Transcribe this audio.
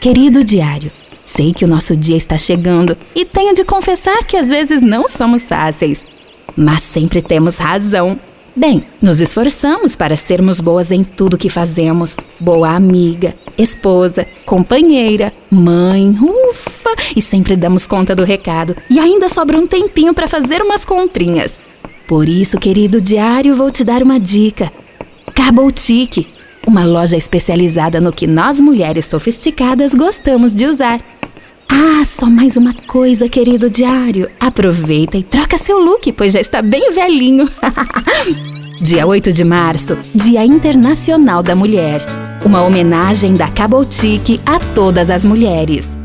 Querido diário, sei que o nosso dia está chegando e tenho de confessar que às vezes não somos fáceis, mas sempre temos razão. Bem, nos esforçamos para sermos boas em tudo que fazemos. Boa amiga, esposa, companheira, mãe, ufa! E sempre damos conta do recado. E ainda sobra um tempinho para fazer umas comprinhas. Por isso, querido diário, vou te dar uma dica. Caboutique, uma loja especializada no que nós mulheres sofisticadas gostamos de usar. Ah, só mais uma coisa, querido diário. Aproveita e troca seu look, pois já está bem velhinho. Dia 8 de março, Dia Internacional da Mulher. Uma homenagem da Caboutique a todas as mulheres.